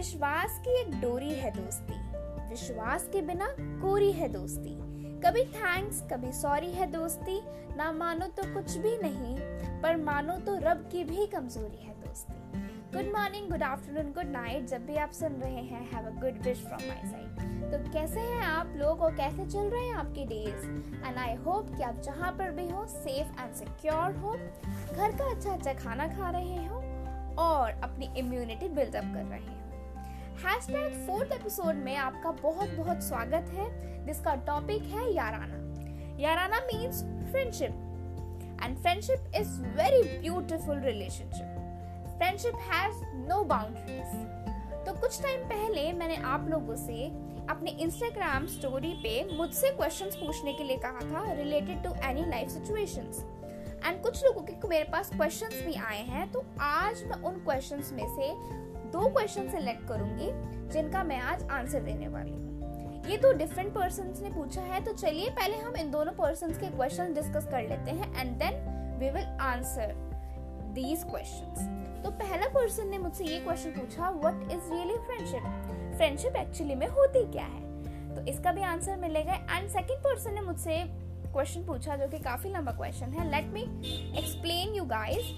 विश्वास की एक डोरी है दोस्ती। विश्वास के बिना कोरी है दोस्ती। कभी थैंक्स कभी सॉरी है दोस्ती। ना मानो तो कुछ भी नहीं, पर मानो तो रब की भी कमज़ोरी है दोस्ती। Good morning good afternoon good night जब भी आप सुन रहे हैं have a good wish from my side तो कैसे हैं आप लोग और कैसे चल रहे हैं आपके डेज़ एंड आई होप कि आप जहाँ पर भी हो सेफ़ एंड सिक्योर हो। घर का अच्छा अच्छा खाना खा रहे हो और अपनी इम्यूनिटी बिल्डअप कर रहे हैं। हैशटैग फोर्थ एपिसोड में आपका बहुत बहुत स्वागत है। जिसका टॉपिक है याराना। याराना means friendship and friendship is very beautiful relationship friendship has no boundaries तो कुछ टाइम पहले मैंने आप लोगों से अपने इंस्टाग्राम स्टोरी पे मुझसे क्वेश्चंस पूछने के लिए कहा था related to any life situations and कुछ लोगों के मेरे पास क्वेश्चंस भी आए हैं तो आज मैं उन क्वेश्चंस में से दो क्वेश्चन सिलेक्ट करूँगी, जिनका मैं आज आंसर देने वाली हूँ। ये तो डिफरेंट पर्सन ने पूछा है तो चलिए पहले हम इन दोनों पर्सन के क्वेश्चन डिस्कस कर लेते हैं and then we will answer these question तो पहला पर्सन ने मुझसे ये क्वेश्चन पूछा what is really friendship friendship actually में होती क्या है? तो इसका भी आंसर मिलेगा एंड सेकंड पर्सन ने मुझसे क्वेश्चन पूछा, जो कि काफ़ी लंबा क्वेश्चन है। Let me explain you guys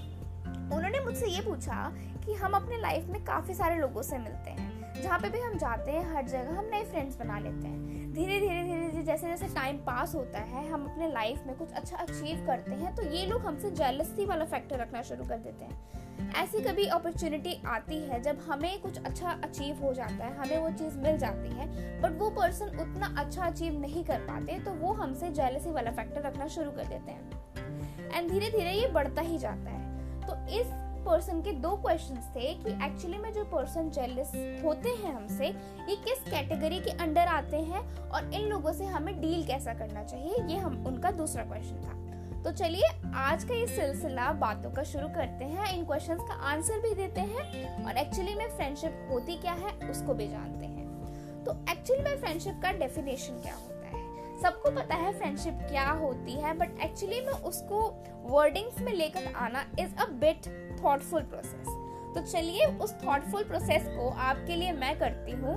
उन्होंने मुझसे ये पूछा कि हम अपने लाइफ में काफ़ी सारे लोगों से मिलते हैं। जहाँ पे भी हम जाते हैं, हर जगह हम नए फ्रेंड्स बना लेते हैं। धीरे धीरे धीरे धीरे, जैसे जैसे टाइम पास होता है, हम अपने लाइफ में कुछ अच्छा अचीव करते हैं तो ये लोग हमसे जेलसी वाला फैक्टर रखना शुरू कर देते हैं। ऐसी कभी अपॉर्चुनिटी आती है जब हमें कुछ अच्छा अचीव हो जाता है, हमें वो चीज़ मिल जाती है बट वो पर्सन उतना अच्छा अचीव नहीं कर पाते तो वो हमसे जेलसी वाला फैक्टर रखना शुरू कर देते हैं। एंड धीरे धीरे ये बढ़ता ही जाता है। तो इस पर्सन के दो क्वेश्चन थे कि एक्चुअली में जो पर्सन जेलस होते हैं हमसे, ये किस कैटेगरी के अंडर आते हैं और इन लोगों से हमें डील कैसा करना चाहिए, ये हम, उनका दूसरा क्वेश्चन था। तो चलिए, आज का ये सिलसिला बातों का शुरू करते हैं। इन क्वेश्चंस का आंसर भी देते हैं और एक्चुअली में फ्रेंडशिप होती क्या है, उसको भी जानते हैं। तो एक्चुअली में फ्रेंडशिप का डेफिनेशन क्या होता है? सबको पता है फ्रेंडशिप क्या होती है बट एक्चुअली में उसको वर्डिंग्स में लेकर आना is a bit thoughtful process तो चलिए उस थॉटफुल प्रोसेस को आपके लिए मैं करती हूँ,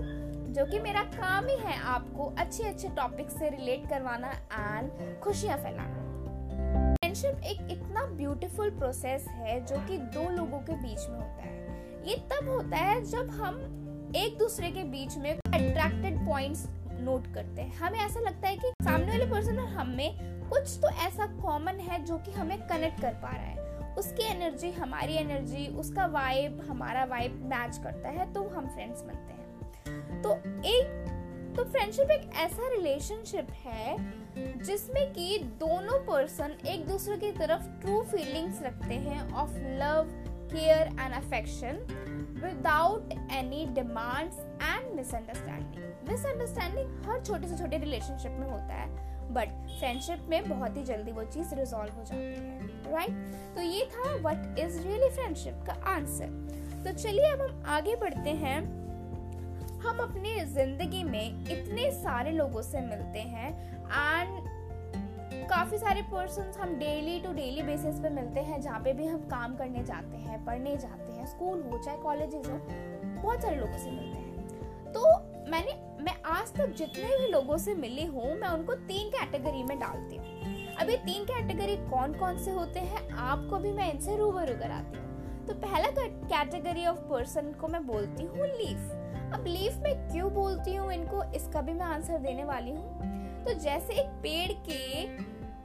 जो कि मेरा काम ही है आपको अच्छे अच्छे टॉपिक से रिलेट करवाना एंड खुशियाँ फैलाना। फ्रेंडशिप एक इतना ब्यूटीफुल प्रोसेस है, जो कि दो लोगों के बीच में होता है। ये तब होता है जब हम एक दूसरे के बीच में अट्रैक्टेड पॉइंट्स नोट करते हैं। हमें ऐसा लगता है कि सामने वाले पर्सन और हम में कुछ तो ऐसा कॉमन है, जो कि हमें कनेक्ट कर पा रहा है। उसकी एनर्जी हमारी एनर्जी उसका वाइब हमारा वाइब मैच करता है तो हम फ्रेंड्स बनते हैं। तो एक तो फ्रेंडशिप एक ऐसा रिलेशनशिप है, जिसमें कि दोनों पर्सन एक दूसरे की तरफ़ ट्रू फीलिंग्स रखते हैं of love care and affection without any demands and misunderstanding misunderstanding हर छोटे से छोटे रिलेशनशिप में होता है। बट फ्रेंडशिप में बहुत ही जल्दी वो चीज़ रिजॉल्व हो जाती है राइट तो ये था व्हाट इज़ रियली फ्रेंडशिप का आंसर तो चलिए अब हम आगे बढ़ते हैं। हम अपनी ज़िंदगी में इतने सारे लोगों से मिलते हैं एंड काफ़ी सारे पर्सन हम डेली टू डेली बेसिस पे मिलते हैं, जहाँ पे भी हम काम करने जाते हैं, पढ़ने जाते हैं स्कूल हो, चाहे कॉलेजेस हो, बहुत सारे लोगों से मिलते हैं। तो मैंने मैं आज तक जितने भी लोगों से मिली हूँ, मैं उनको तीन कैटेगरी में डालती हूँ। अब ये तीन कैटेगरी कौन कौन से होते हैं, आपको भी मैं इनसे रूबरू कराती हूँ। तो पहला कैटेगरी ऑफ़ पर्सन को मैं बोलती हूँ, लीफ। अब लीफ में क्यों बोलती हूँ इनको, इसका भी मैं आंसर देने वाली हूँ। तो जैसे एक पेड़ के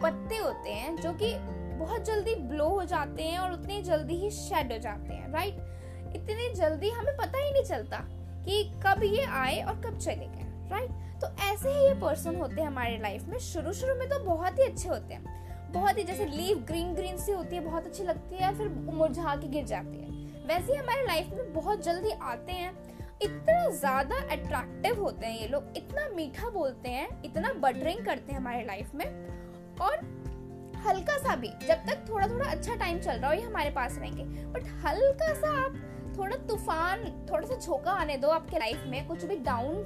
पत्ते होते हैं, जो कि बहुत जल्दी ब्लो हो जाते हैं और उतनी जल्दी ही शेड हो जाते हैं राइट इतनी जल्दी हमें पता ही नहीं चलता कि कब ये आए और कब चले गए। राइट तो ऐसे ही ये पर्सन होते हैं हमारे लाइफ में। शुरू शुरू में तो बहुत ही अच्छे होते हैं। बहुत ही जैसे लीव ग्रीन ग्रीन सी होती है, बहुत अच्छी लगती है, फिर मुरझा के गिर जाती है। वैसे ही हमारे लाइफ में बहुत जल्दी आते हैं। इतना ज़्यादा अट्रैक्टिव होते हैं ये लोग। इतना मीठा बोलते हैं, इतना बटरिंग करते हैं हमारे लाइफ में। और हल्का सा भी, जब तक थोड़ा थोड़ा अच्छा टाइम चल रहा हो, ये हमारे पास रहेंगे। बट हल्का सा आप थोड़ा तूफ़ान, थोड़ा सा झोंका आने दो आपके लाइफ में, कुछ भी डाउन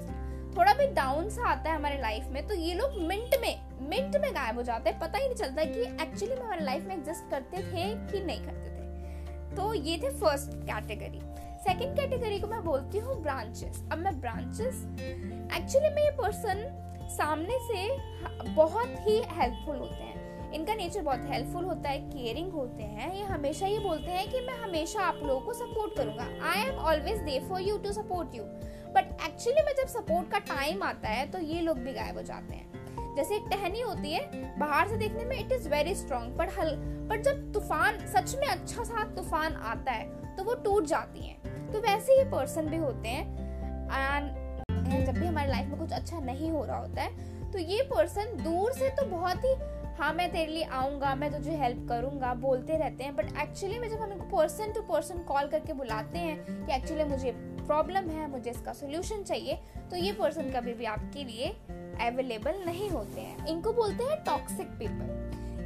थोड़ा भी डाउन सा आता है हमारे लाइफ में तो ये लोग मिनट में मिनट में गायब हो जाते हैं। पता ही नहीं चलता कि एक्चुअली में हमारे लाइफ में एग्जिस्ट करते थे कि नहीं करते थे। तो ये थे फ़र्स्ट कैटेगरी सेकंड कैटेगरी को मैं बोलती हूँ ब्रांचेस अब मैं ब्रांचेस एक्चुअली में ये पर्सन सामने से बहुत ही हेल्पफुल होते हैं। इनका नेचर बहुत हेल्पफुल होता है केयरिंग होते हैं। ये हमेशा ये बोलते हैं कि मैं हमेशा आप लोगों को सपोर्ट करूँगा। I am always there for you to support you actually में जब सपोर्ट का टाइम आता है तो ये लोग भी गायब हो जाते हैं। जैसे एक टहनी होती है, बाहर से देखने में it is very strong but hull but जब तूफ़ान, सच में अच्छा सा तूफ़ान आता है तो वो टूट जाती हैं। तो वैसे ही पर्सन भी होते हैं एंड जब भी हमारी लाइफ में कुछ अच्छा नहीं हो रहा होता है तो ये पर्सन दूर से तो बहुत ही हाँ मैं तेरे लिए आऊँगा, मैं तुझे हेल्प करूँगा, बोलते रहते हैं। बट एक्चुअली में जब हम पर्सन टू पर्सन कॉल करके बुलाते हैं कि एक्चुअली मुझे प्रॉब्लम है, मुझे इसका सोल्यूशन चाहिए तो ये पर्सन कभी भी आपके लिए अवेलेबल नहीं होते हैं। इनको बोलते हैं टॉक्सिक पीपल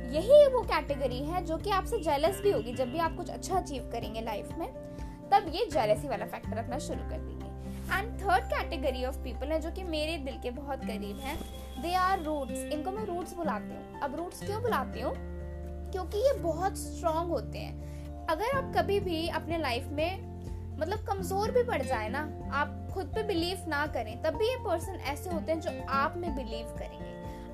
यही वो कैटेगरी है जो कि आपसे जेलस भी होगी जब भी आप कुछ अच्छा अचीव करेंगे लाइफ में, तब ये जेलसी वाला फैक्टर अपना शुरू कर देंगे। And third category of people है जो कि मेरे दिल के बहुत करीब हैं। दे आर रूट्स इनको मैं रूट्स बुलाती हूँ। अब रूट्स क्यों बुलाती हूँ? क्योंकि ये बहुत स्ट्रांग होते हैं। अगर आप कभी भी अपने लाइफ में मतलब कमज़ोर भी पड़ जाए ना, आप खुद पे बिलीव ना करें, तब भी ये पर्सन ऐसे होते हैं जो आप में बिलीव करेंगे।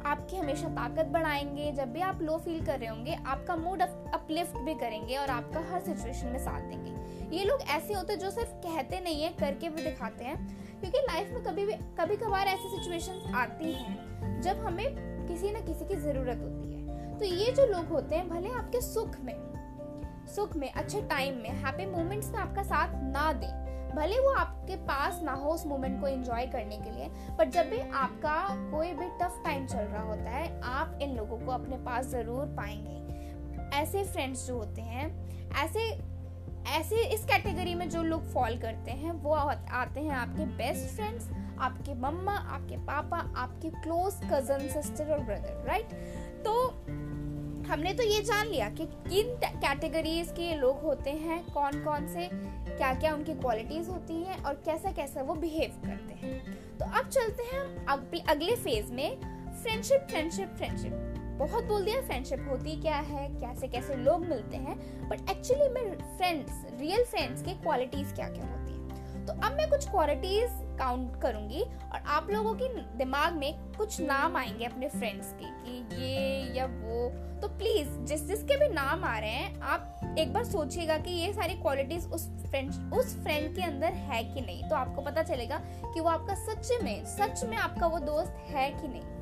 आपकी हमेशा ताकत बढ़ाएँगे, जब भी आप लो फील कर रहे होंगे, आपका मूड अपलिफ्ट भी करेंगे और आपका हर सिचुएशन में साथ देंगे। ये लोग ऐसे होते हैं जो सिर्फ़ कहते नहीं है, करके भी दिखाते हैं, क्योंकि लाइफ में कभी भी कभी कभार ऐसी सिचुएशंस आती हैं, जब हमें किसी न किसी की ज़रूरत होती है। तो ये जो लोग होते हैं, भले आपके सुख में सुख में, अच्छे टाइम में हैप्पी मोमेंट्स में आपका साथ ना दे। भले वो आपके पास ना हो उस मोमेंट को एंजॉय करने के लिए पर जब भी आपका कोई भी टफ टाइम चल रहा होता है, आप इन लोगों को अपने पास ज़रूर पाएँगे। ऐसे फ्रेंड्स जो होते हैं, ऐसे ऐसे इस कैटेगरी में जो लोग फॉल करते हैं, वो आते हैं आपके बेस्ट फ्रेंड्स आपके मम्मा, आपके पापा, आपके क्लोज कज़न सिस्टर और ब्रदर राइट तो हमने तो ये जान लिया कि किन कैटेगरीज के लोग होते हैं कौन कौन से क्या क्या उनकी क्वालिटीज होती हैं और कैसा कैसा वो बिहेव करते हैं। तो अब चलते हैं हम अगले फ़ेज़ में। फ्रेंडशिप फ्रेंडशिप फ्रेंडशिप बहुत बोल दिया फ्रेंडशिप होती क्या है कैसे कैसे लोग मिलते हैं बट एक्चुअली में फ्रेंड्स रियल फ्रेंड्स के क्वालिटीज क्या क्या होती है। तो अब मैं कुछ क्वालिटीज काउंट करूँगी और आप लोगों के दिमाग में कुछ नाम आएँगे अपने फ्रेंड्स के कि ये, या वो। तो प्लीज़ जिस जिसके भी नाम आ रहे हैं, आप एक बार सोचिएगा कि ये सारी क्वालिटीज उस फ्रेंड उस फ्रेंड के अंदर है कि नहीं। तो आपको पता चलेगा कि वो आपका सच में सच में आपका वो दोस्त है कि नहीं।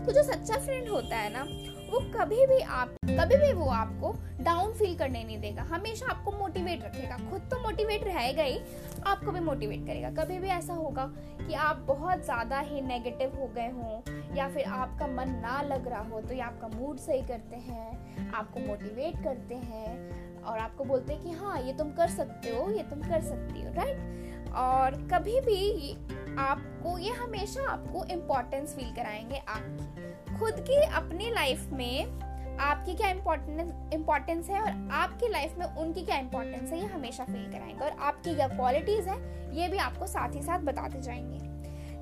तो जो सच्चा फ्रेंड होता है ना, वो कभी भी आप, कभी भी वो आपको डाउन फील करने नहीं देगा। हमेशा आपको मोटिवेट रखेगा। खुद तो मोटिवेट रहेगा ही, आपको भी मोटिवेट करेगा। कभी भी ऐसा होगा कि आप बहुत ज़्यादा ही नेगेटिव हो गए हों, या फिर आपका मन ना लग रहा हो तो ये आपका मूड सही करते हैं, आपको मोटिवेट करते हैं, और आपको बोलते हैं कि हाँ ये तुम कर सकते हो, ये तुम कर सकती हो राइट और कभी भी आपको, ये हमेशा आपको इम्पोर्टेंस फील कराएँगे आपकी। खुद की अपनी लाइफ में आपकी क्या इम्पोर्टेंस इम्पोर्टेंस है और आपकी लाइफ में उनकी क्या इम्पोर्टेंस है, ये हमेशा फील कराएँगे और आपकी क्या क्वालिटीज है, ये भी आपको साथ ही साथ बताते जाएँगे।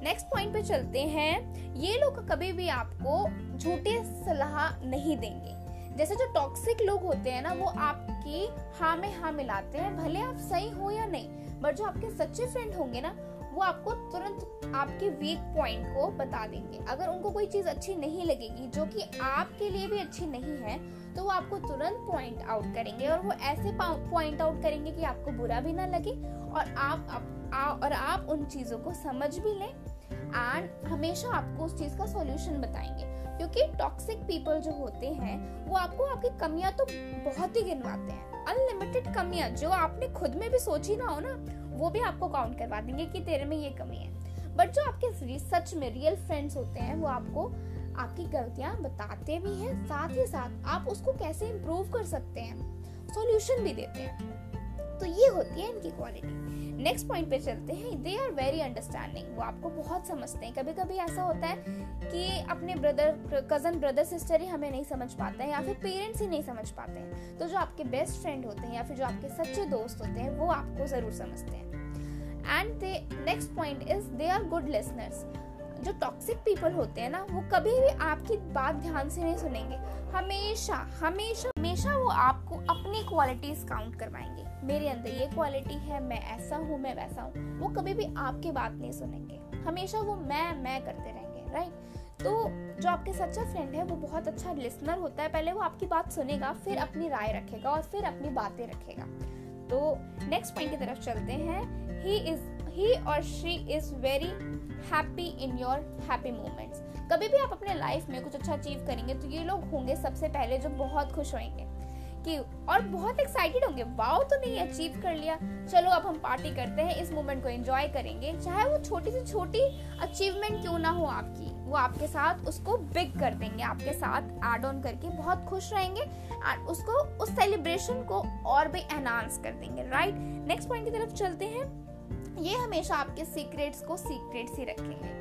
नेक्स्ट पॉइंट पे चलते हैं। ये लोग कभी भी आपको झूठे सलाह नहीं देंगे। जैसे जो टॉक्सिक लोग होते हैं ना, वो आपकी हाँ में हाँ मिलाते हैं, भले आप सही हो या नहीं बट जो आपके सच्चे फ्रेंड होंगे ना वो आपको तुरंत आपके वीक पॉइंट को बता देंगे। अगर उनको कोई चीज़ अच्छी नहीं लगेगी जो कि आपके लिए भी अच्छी नहीं है तो वो आपको तुरंत पॉइंट आउट करेंगे और वो ऐसे पॉइंट आउट करेंगे कि आपको बुरा भी ना लगे और आप, आप आ, और आप उन चीज़ों को समझ भी लें एंड हमेशा आपको उस चीज़ का सॉल्यूशन बताएँगे। क्योंकि टॉक्सिक पीपल जो होते हैं वो आपको आपकी कमियाँ तो बहुत ही गिनवाते हैं। अनलिमिटेड कमियाँ जो आपने खुद में भी सोची ना हो ना वो भी आपको काउंट करवा देंगे कि तेरे में ये कमी है। बट जो आपके सच में रियल फ्रेंड्स होते हैं, वो आपको आपकी गलतियाँ बताते भी हैं, साथ ही साथ आप उसको कैसे इम्प्रूव कर सकते हैं सॉल्यूशन भी देते हैं। तो ये होती है इनकी क्वालिटी नेक्स्ट पॉइंट पे चलते हैं। दे आर वेरी अंडरस्टैंडिंग वो आपको बहुत समझते हैं। कभी कभी ऐसा होता है कि अपने ब्रदर कज़न ब्रदर सिस्टर ही हमें नहीं समझ पाते हैं या फिर पेरेंट्स ही नहीं समझ पाते हैं। तो जो आपके बेस्ट फ्रेंड होते हैं या फिर जो आपके सच्चे दोस्त होते हैं, वो आपको ज़रूर समझते हैं। And the next point is they are good listeners जो टॉक्सिक पीपल होते हैं ना, वो कभी भी आपकी बात ध्यान से नहीं सुनेंगे। हमेशा हमेशा हमेशा वो आपको अपनी क्वालिटीज काउंट करवाएँगे। मेरे अंदर ये क्वालिटी है, मैं ऐसा हूँ, मैं वैसा हूँ। वो कभी भी आपकी बात नहीं सुनेंगे। हमेशा वो मैं मैं करते रहेंगे राइट तो जो आपके सच्चा फ्रेंड है, वो बहुत अच्छा लिसनर होता है। पहले वो आपकी बात सुनेगा, फिर अपनी राय रखेगा और फिर अपनी बातें रखेगा। तो नेक्स्ट पॉइंट की तरफ़ चलते हैं। ही इज़ ही और she is very happy in your happy moments कभी भी आप अपने लाइफ में कुछ अच्छा अचीव करेंगे तो ये लोग होंगे सबसे पहले जो बहुत खुश होंगे कि, और बहुत एक्साइटेड होंगे। वाओ तो नहीं अचीव कर लिया। चलो, अब हम पार्टी करते हैं। इस मोमेंट को एंजॉय करेंगे। चाहे वो छोटी से छोटी अचीवमेंट क्यों ना हो आपकी, वो आपके साथ उसको बिग कर देंगे। आपके साथ एड ऑन करके बहुत खुश रहेंगे और उसको, उस सेलिब्रेशन को और भी एनहांस कर देंगे। राइट नेक्स्ट पॉइंट की तरफ़ चलते हैं। ये हमेशा आपके सीक्रेट्स को सीक्रेट्स ही रखेंगे।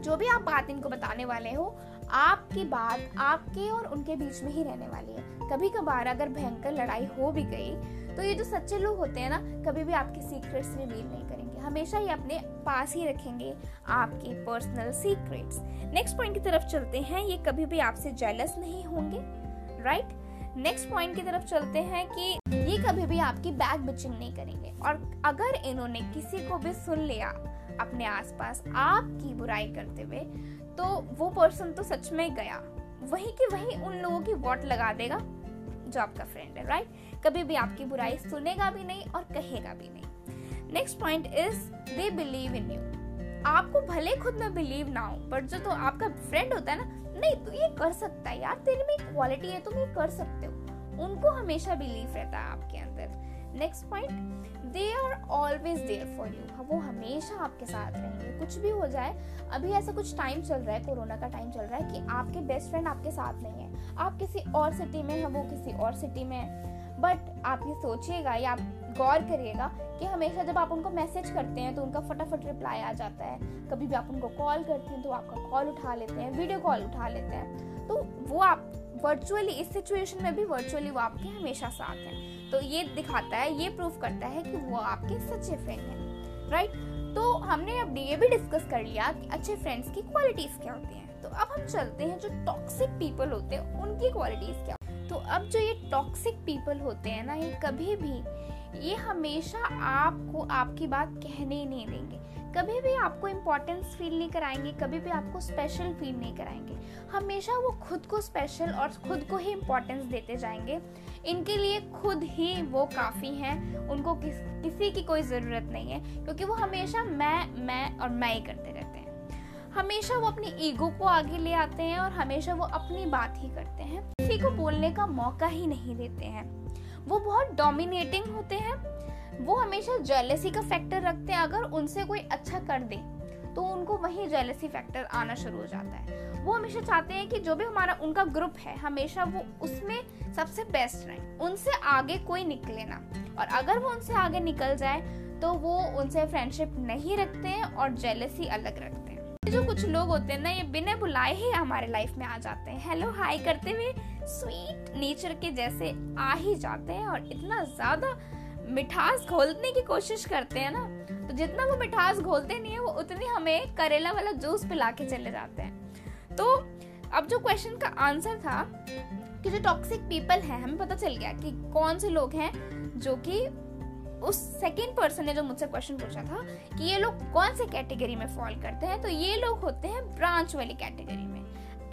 जो भी आप बात इनको बताने वाले हो, आपकी बात आपके और उनके बीच में ही रहने वाली है। कभी कभार अगर भयंकर लड़ाई हो भी गई तो ये जो सच्चे लोग होते हैं ना, कभी भी आपके सीक्रेट्स रिवील नहीं करेंगे। हमेशा ये अपने पास ही रखेंगे आपके पर्सनल सीक्रेट्स नेक्स्ट पॉइंट की तरफ़ चलते हैं, ये कभी भी आपसे जेलस नहीं होंगे राइट नेक्स्ट पॉइंट की तरफ़ चलते हैं कि ये कभी भी आपकी बैक बिचिंग नहीं करेंगे। और अगर इन्होंने किसी को भी सुन लिया अपने आसपास आपकी बुराई करते हुए तो वो पर्सन तो सच में गया। वही की वही उन लोगों की वोट लगा देगा जो आपका फ्रेंड है राइट कभी भी आपकी बुराई सुनेगा भी नहीं और कहेगा भी नहीं। Next point is they believe in you आपको भले खुद में बिलीव ना हो बट जो तो आपका फ्रेंड होता है ना नहीं, तू ये कर सकता है यार, तेरे में क्वालिटी है, तुम ये कर सकते हो। उनको हमेशा बिलीव रहता है आपके अंदर। Next point they are always there for you वो हमेशा आपके साथ रहेंगे। कुछ भी हो जाए, अभी ऐसा कुछ टाइम चल रहा है, कोरोना का टाइम चल रहा है कि आपके बेस्ट फ्रेंड आपके साथ नहीं है। आप किसी और सिटी में हैं, वो किसी और सिटी में है। बट आप ये सोचिएगा, या आप गौर करिएगा कि हमेशा जब आप उनको मैसेज करते हैं तो उनका फटाफट रिप्लाई आ जाता है। कभी भी आप उनको कॉल करते हैं तो आपका कॉल उठा लेते हैं वीडियो कॉल उठा लेते हैं। तो वो आप वर्चुअली इस सिचुएशन में भी वर्चुअली वो आपके हमेशा साथ हैं। तो ये दिखाता है, ये प्रूफ करता है कि वो आपके सच्चे फ्रेंड हैं राइट तो हमने अब ये भी डिस्कस कर लिया कि अच्छे फ्रेंड्स की क्वालिटीज क्या होती हैं। तो अब हम चलते हैं, जो टॉक्सिक पीपल होते हैं, उनकी क्वालिटीज क्या तो अब जो ये टॉक्सिक पीपल होते हैं ना, ये कभी भी ये हमेशा आपको आपकी बात कहने ही नहीं देंगे। कभी भी आपको इम्पोर्टेंस फील नहीं कराएँगे, कभी भी आपको स्पेशल फील नहीं कराएँगे। हमेशा वो खुद को स्पेशल और खुद को ही इम्पोर्टेंस देते जाएँगे। इनके लिए खुद ही वो काफ़ी हैं, उनको किस, किसी की कोई ज़रूरत नहीं है, क्योंकि वो हमेशा मैं मैं और मैं ही करते रहते हैं। हमेशा वो अपनी ईगो को आगे ले आते हैं और हमेशा वो अपनी बात ही करते हैं। किसी को बोलने का मौका ही नहीं देते हैं। वो बहुत डोमिनेटिंग होते हैं। वो हमेशा जेलेसी का फैक्टर रखते हैं, अगर उनसे कोई अच्छा कर दे तो उनको वही जेलेसी फैक्टर आना शुरू हो जाता है। वो हमेशा चाहते हैं कि जो भी हमारा उनका ग्रुप है, हमेशा वो उसमें सबसे बेस्ट रहे, उनसे आगे कोई निकले ना। और अगर वो उनसे आगे निकल जाए तो वो उनसे फ्रेंडशिप नहीं रखते हैं और जेलेसी अलग रखते हैं। जो कुछ लोग होते हैं ना, ये बिना बुलाए ही हमारे लाइफ में आ जाते हैं। हेलो हाय करते हुए स्वीट नेचर के जैसे आ ही जाते हैं और इतना ज़्यादा मिठास घोलने की कोशिश करते हैं ना तो जितना वो मिठास घोलते नहीं है, वो उतनी हमें करेला वाला जूस पिला के चले जाते हैं। तो अब जो क्वेश्चन का आंसर था कि जो टॉक्सिक पीपल है, हमें पता चल गया कि कौन से लोग हैं जो कि उस सेकेंड पर्सन ने जो मुझसे क्वेश्चन पूछा था कि ये लोग कौन से कैटेगरी में फॉल करते हैं तो ये लोग होते हैं ब्रांच वाली कैटेगरी में।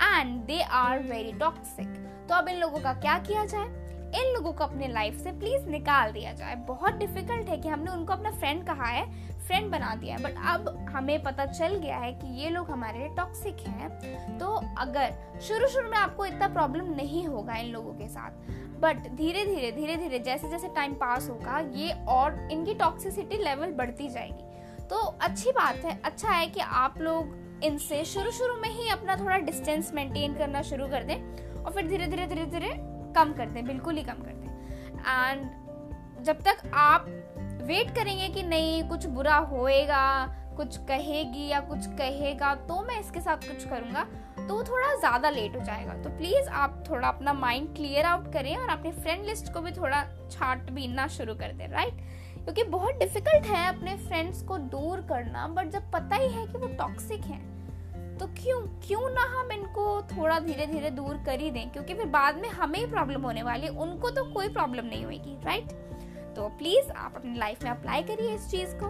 And they are very toxic तो अब इन लोगों का क्या किया जाए? इन लोगों को अपने लाइफ से प्लीज़ निकाल दिया जाए। बहुत डिफ़िकल्ट है कि हमने उनको अपना फ्रेंड कहा है फ्रेंड बना दिया है। बट अब हमें पता चल गया है कि ये लोग हमारे लिए टॉक्सिक हैं। तो अगर शुरू शुरू में आपको इतना प्रॉब्लम नहीं होगा इन लोगों के साथ बट धीरे धीरे धीरे धीरे जैसे जैसे टाइम पास होगा, ये और इनकी टॉक्सिसिटी लेवल बढ़ती जाएगी। तो अच्छी बात है अच्छा है कि आप लोग इनसे शुरू शुरू में ही अपना थोड़ा डिस्टेंस मेंटेन करना शुरू कर दें और फिर धीरे धीरे धीरे धीरे कम कर दें बिल्कुल ही कम कर दें एंड जब तक आप वेट करेंगे कि नहीं, कुछ बुरा होएगा, कुछ कहेगी या कुछ कहेगा तो मैं इसके साथ कुछ करूँगा तो थोड़ा ज़्यादा लेट हो जाएगा। तो प्लीज़ आप थोड़ा अपना माइंड क्लियर आउट करें और अपने फ्रेंड लिस्ट को भी थोड़ा छाट बीनना शुरू कर दें राइट क्योंकि बहुत डिफ़िकल्ट है अपने फ्रेंड्स को दूर करना बट जब पता ही है कि वो टॉक्सिक हैं तो क्यों क्यों ना हम इनको थोड़ा धीरे धीरे दूर कर ही दें? क्योंकि फिर बाद में हमें ही प्रॉब्लम होने वाली उनको तो कोई प्रॉब्लम नहीं होगी राइट तो प्लीज़ आप अपनी लाइफ में अप्लाई करिए इस चीज़ को।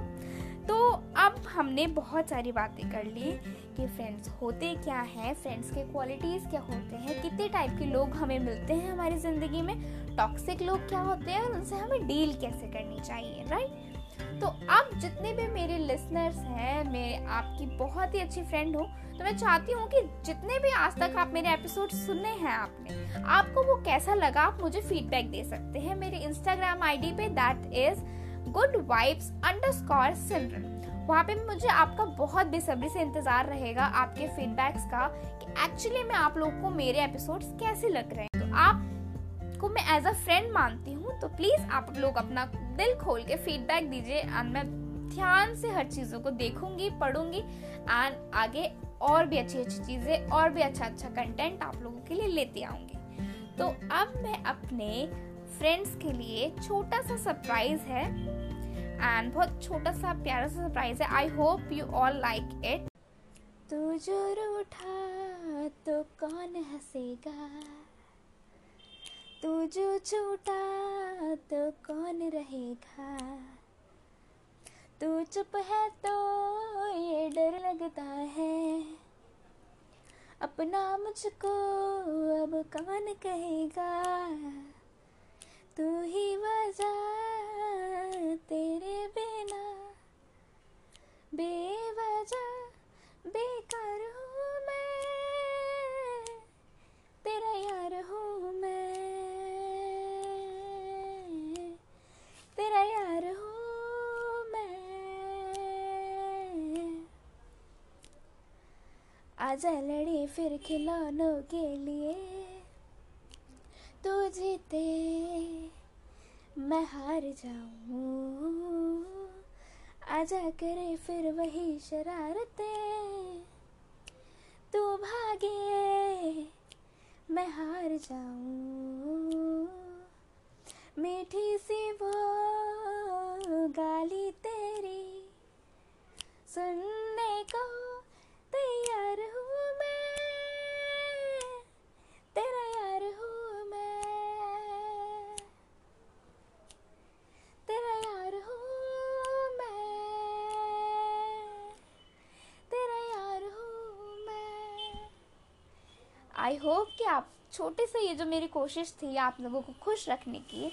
तो अब हमने बहुत सारी बातें कर ली कि फ्रेंड्स होते क्या हैं फ्रेंड्स के क्वालिटीज़ क्या होते हैं, कितने टाइप के लोग हमें मिलते हैं हमारी ज़िंदगी में टॉक्सिक लोग क्या होते हैं और उनसे हमें डील कैसे करनी चाहिए राइट तो अब जितने भी मेरे लिसनर्स हैं, मैं आपकी बहुत ही अच्छी फ्रेंड हूँ तो मैं चाहती हूँ कि जितने भी आज तक आप मेरे एपिसोड सुने हैं आपने, आपको वो कैसा लगा आप मुझे फीडबैक दे सकते हैं मेरे इंस्टाग्राम आईडी पे that is good vibes underscore Simran वहाँ पे मुझे आपका बहुत बेसब्री से इंतज़ार रहेगा आपके फीडबैक्स का कि एक्चुअली में आप लोगों को मेरे एपिसोड्स कैसे लग रहे हैं। तो आप को मैं एज अ फ्रेंड मानती हूँ तो प्लीज़ आप लोग अपना दिल खोल के फीडबैक दीजिए एंड मैं ध्यान से हर चीज़ों को देखूँगी, पढ़ूँगी एंड आगे और भी अच्छी अच्छी चीज़ें और भी अच्छा अच्छा कंटेंट आप लोगों के लिए लेती आऊँगी। तो अब मैं अपने फ्रेंड्स के लिए छोटा सा सरप्राइज़ है एंड बहुत छोटा सा प्यारा सा सरप्राइज़ है। I hope you all like it तू जो रूठा तो कौन हंसेगा? तू जो छूटा तो कौन रहेगा? तू चुप है तो ये डर लगता है। अपना मुझको अब कौन कहेगा? तू ही वजह तेरे बिना। बेवजह, बेकार हूँ मैं। तेरा यार हूँ मैं तेरा यार हूँ मैं आजा लड़ी फिर खिलौनों के लिए। तू जीते, मैं हार जाऊँ। आजा करे फिर वही शरारते। तू भागे, मैं हार जाऊँ। मीठी सी वो गाली तेरी सुनने को तैयार हूँ मैं तेरा यार हूँ मैं तेरा यार हूँ मैं तेरा यार हूँ मैं आई होप कि आप छोटे से ये जो मेरी कोशिश थी आप लोगों को खुश रखने की,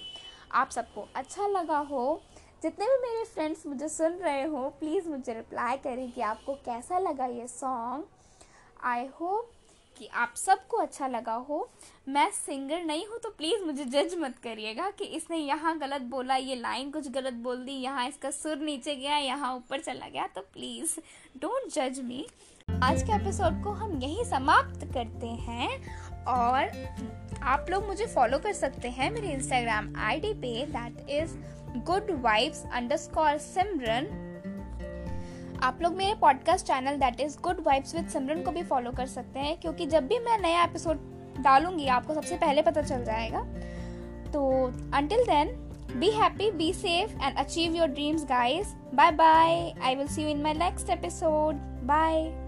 आप सबको अच्छा लगा हो। जितने भी मेरे फ्रेंड्स मुझे सुन रहे हो प्लीज़ मुझे रिप्लाई करें कि आपको कैसा लगा ये सॉन्ग आई होप कि आप सबको अच्छा लगा हो। मैं सिंगर नहीं हूँ तो प्लीज़ मुझे जज मत करिएगा कि इसने यहाँ गलत बोला, ये लाइन कुछ गलत बोल दी, यहाँ इसका सुर नीचे गया, यहाँ ऊपर चला गया तो प्लीज़ डोंट जज मी आज के एपिसोड को हम यही समाप्त करते हैं और आप लोग मुझे फॉलो कर सकते हैं मेरे इंस्टाग्राम आईडी पे that is good vibes underscore Simran आप लोग मेरे podcast channel that is good vibes with Simran को भी फॉलो कर सकते हैं, क्योंकि जब भी मैं नया एपिसोड डालूँगी, आपको सबसे पहले पता चल जाएगा। तो until then be happy be safe and achieve your dreams guys bye bye I will see you in my next episode bye